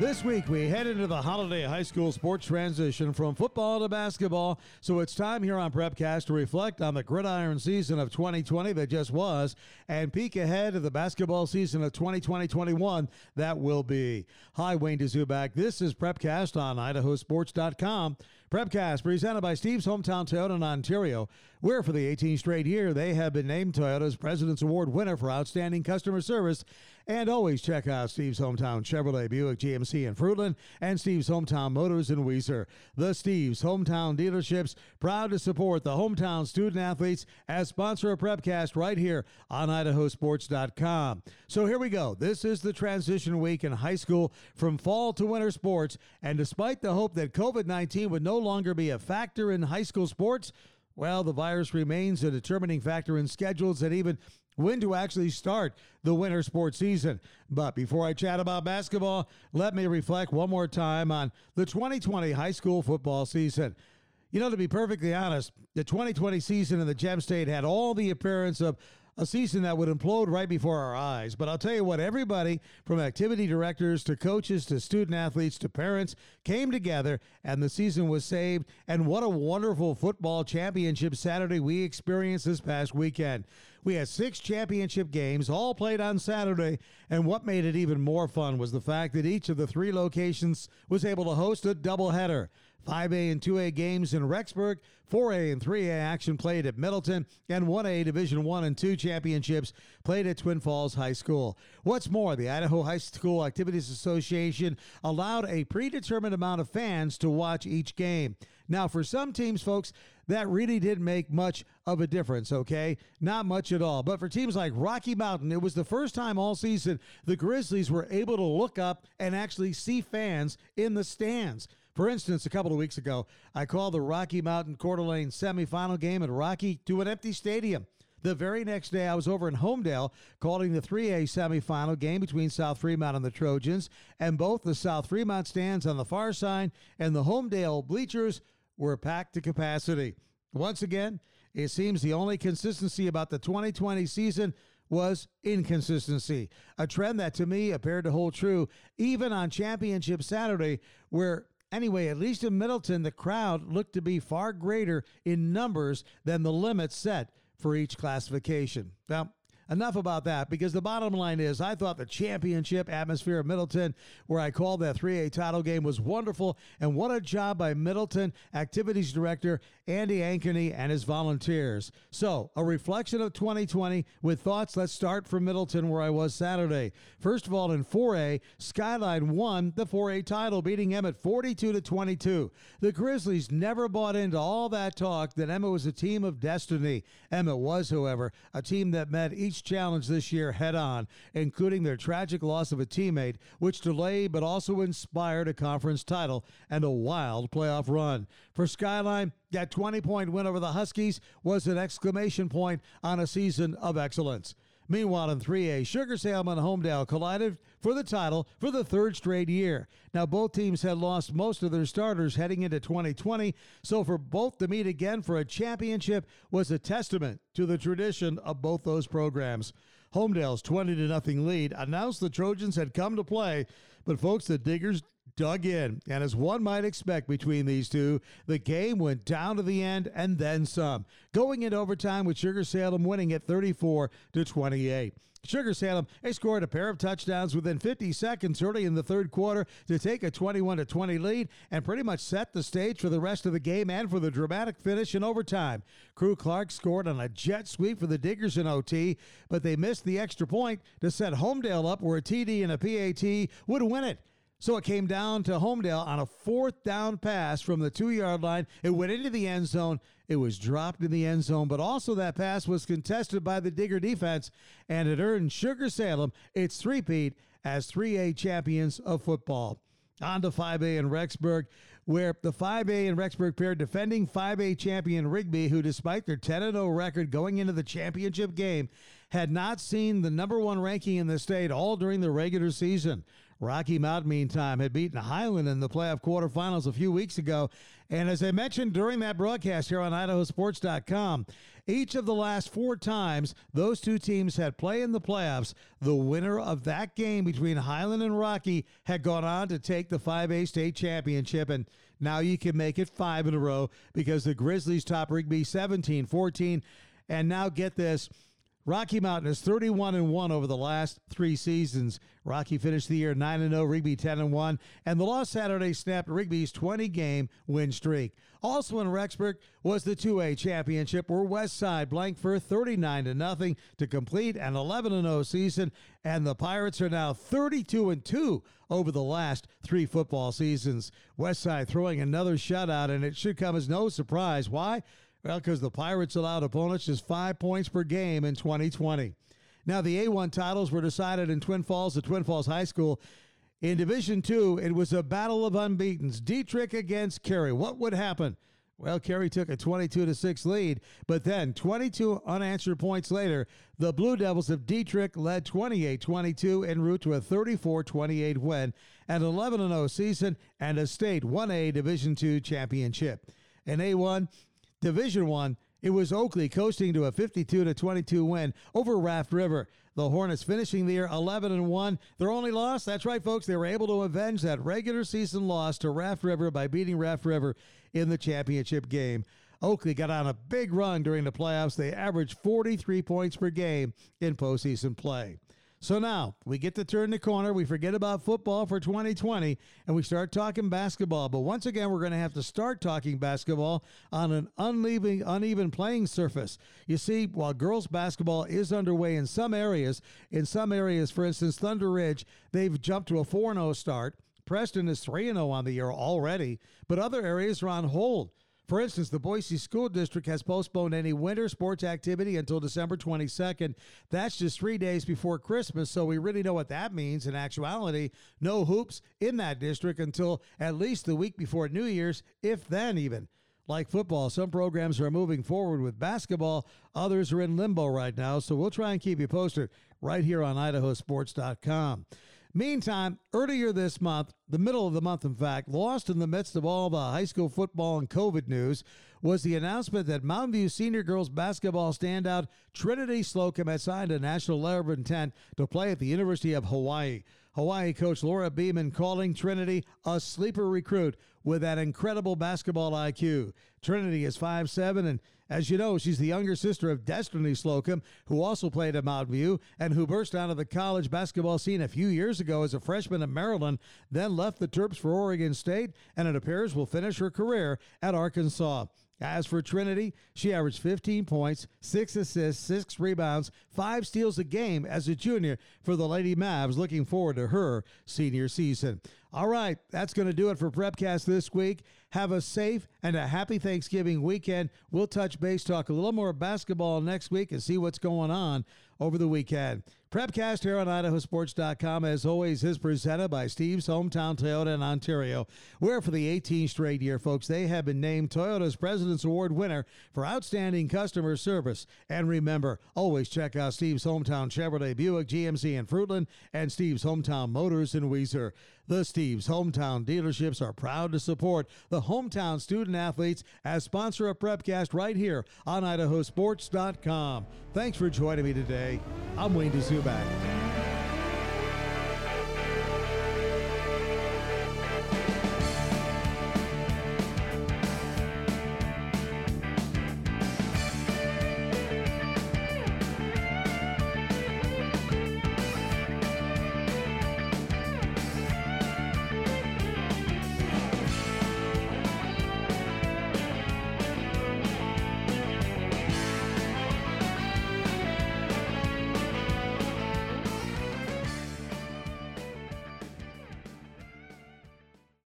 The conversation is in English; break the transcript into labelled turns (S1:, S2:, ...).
S1: This week, we head into the holiday high school sports transition from football to basketball. So it's time here on Prepcast to reflect on the gridiron season of 2020 that just was and peek ahead to the basketball season of 2020 21 that will be. Hi, Wayne Dzubak. This is Prepcast on idahosports.com. Prepcast presented by Steve's Hometown Toyota in Ontario, where for the 18th straight year they have been named Toyota's President's Award winner for outstanding customer service. And always check out Steve's Hometown Chevrolet Buick GMC in Fruitland and Steve's Hometown Motors in Weiser. The Steve's Hometown Dealerships proud to support the hometown student athletes as sponsor of Prepcast right here on idahosports.com. So here we go. This is the transition week in high school from fall to winter sports. And despite the hope that COVID 19 would no longer be a factor in high school sports, well, the virus remains a determining factor in schedules and even when to actually start the winter sports season. But before I chat about basketball, let me reflect one more time on the 2020 high school football season. You know, to be perfectly honest, the 2020 season in the Gem State had all the appearance of a season that would implode right before our eyes. But I'll tell you what, everybody from activity directors to coaches to student athletes to parents came together and the season was saved. And what a wonderful football championship Saturday we experienced this past weekend. We had six championship games, all played on Saturday. And what made it even more fun was the fact that each of the three locations was able to host a doubleheader. 5A and 2A games in Rexburg, 4A and 3A action played at Middleton, and 1A Division 1 and 2 championships played at Twin Falls High School. What's more, the Idaho High School Activities Association allowed a predetermined amount of fans to watch each game. Now, for some teams, folks, that really didn't make much of a difference, okay? Not much at all. But for teams like Rocky Mountain, it was the first time all season the Grizzlies were able to look up and actually see fans in the stands. For instance, a couple of weeks ago, I called the Rocky Mountain Coeur d'Alene semifinal game at Rocky to an empty stadium. The very next day, I was over in Homedale calling the 3A semifinal game between South Fremont and the Trojans, and both the South Fremont stands on the far side and the Homedale bleachers were packed to capacity. Once again, it seems the only consistency about the 2020 season was inconsistency, a trend that to me appeared to hold true even on Championship Saturday, where Anyway, at least in Middleton, the crowd looked to be far greater in numbers than the limits set for each classification. Now, enough about that because the bottom line is I thought the championship atmosphere of Middleton, where I called that 3A title game, was wonderful. And what a job by Middleton Activities Director Andy Ankeny and his volunteers. So, a reflection of 2020 with thoughts. Let's start from Middleton, where I was Saturday. First of all, in 4A, Skyline won the 4A title, beating Emmett 42 to 22. The Grizzlies never bought into all that talk that Emmett was a team of destiny. Emmett was, however, a team that met each challenge this year head on, including their tragic loss of a teammate, which delayed but also inspired a conference title and a wild playoff run. For Skyline, that 20 point win over the Huskies was an exclamation point on a season of excellence. Meanwhile, in 3A, Sugar Salem and Homedale collided for the title for the third straight year. Now, both teams had lost most of their starters heading into 2020, so for both to meet again for a championship was a testament to the tradition of both those programs. Homedale's 20 to nothing lead announced the Trojans had come to play, but folks, the Diggers dug in. And as one might expect between these two, the game went down to the end and then some, going into overtime with Sugar Salem winning at 34 to 28. Sugar Salem, they scored a pair of touchdowns within 50 seconds early in the third quarter to take a 21 to 20 lead and pretty much set the stage for the rest of the game and for the dramatic finish in overtime. Crew Clark scored on a jet sweep for the Diggers in OT, but they missed the extra point to set Homedale up where a TD and a PAT would win it. So it came down to Homedale on a fourth down pass from the two yard line. It went into the end zone. It was dropped in the end zone, but also that pass was contested by the Digger defense, and it earned Sugar Salem its three-peat as 3A champions of football. On to 5A in Rexburg, where the 5A and Rexburg pair defending 5A champion Rigby, who despite their 10 0 record going into the championship game, had not seen the number one ranking in the state all during the regular season. Rocky Mount, meantime, had beaten Highland in the playoff quarterfinals a few weeks ago. And as I mentioned during that broadcast here on IdahoSports.com, each of the last four times those two teams had play in the playoffs, the winner of that game between Highland and Rocky had gone on to take the 5A state championship. And now you can make it five in a row because the Grizzlies top Rigby 17 14. And now get this Rocky Mountain is 31 and 1 over the last 3 seasons. Rocky finished the year 9 and 0, Rigby 10 and 1, and the lost Saturday snapped Rigby's 20 game win streak. Also in Rexburg was the 2A championship where West Side blanked for 39 to nothing to complete an 11 and 0 season, and the Pirates are now 32 and 2 over the last 3 football seasons. West Side throwing another shutout and it should come as no surprise. Why? Well, because the Pirates allowed opponents just five points per game in 2020. Now, the A1 titles were decided in Twin Falls at Twin Falls High School. In Division Two, it was a battle of unbeatens. Dietrich against Carey. What would happen? Well, Carey took a 22 to 6 lead, but then 22 unanswered points later, the Blue Devils of Dietrich led 28-22 en route to a 34-28 win, an 11-0 season, and a state 1A Division II championship. In A1, Division One, it was Oakley coasting to a 52 to 22 win over Raft River. The Hornets finishing the year 11 and 1. Their only loss, that's right, folks, they were able to avenge that regular season loss to Raft River by beating Raft River in the championship game. Oakley got on a big run during the playoffs. They averaged 43 points per game in postseason play. So now we get to turn the corner. We forget about football for 2020 and we start talking basketball. But once again, we're going to have to start talking basketball on an uneven, uneven playing surface. You see, while girls basketball is underway in some areas, in some areas, for instance, Thunder Ridge, they've jumped to a 4 0 start. Preston is 3 0 on the year already, but other areas are on hold. For instance, the Boise School District has postponed any winter sports activity until December 22nd. That's just three days before Christmas, so we really know what that means. In actuality, no hoops in that district until at least the week before New Year's, if then even. Like football, some programs are moving forward with basketball, others are in limbo right now, so we'll try and keep you posted right here on idahosports.com. Meantime, earlier this month, the middle of the month, in fact, lost in the midst of all the high school football and COVID news, was the announcement that Mountain View senior girls basketball standout Trinity Slocum had signed a national letter of intent to play at the University of Hawaii. Hawaii coach Laura Beeman calling Trinity a sleeper recruit with that incredible basketball IQ. Trinity is 5'7 and as you know, she's the younger sister of Destiny Slocum, who also played at Mountain View and who burst onto the college basketball scene a few years ago as a freshman at Maryland, then left the Terps for Oregon State, and it appears will finish her career at Arkansas. As for Trinity, she averaged 15 points, six assists, six rebounds, five steals a game as a junior for the Lady Mavs. Looking forward to her senior season. All right, that's going to do it for Prepcast this week. Have a safe and a happy Thanksgiving weekend. We'll touch base, talk a little more basketball next week, and see what's going on over the weekend. Prepcast here on IdahoSports.com, as always, is presented by Steve's Hometown Toyota in Ontario, where for the 18th straight year, folks, they have been named Toyota's President's Award winner for outstanding customer service. And remember, always check out Steve's Hometown Chevrolet Buick GMC in Fruitland and Steve's Hometown Motors in Weiser. The Steve's Hometown dealerships are proud to support the hometown student athletes as sponsor of Prepcast right here on IdahoSports.com. Thanks for joining me today. I'm Wayne Dzubak.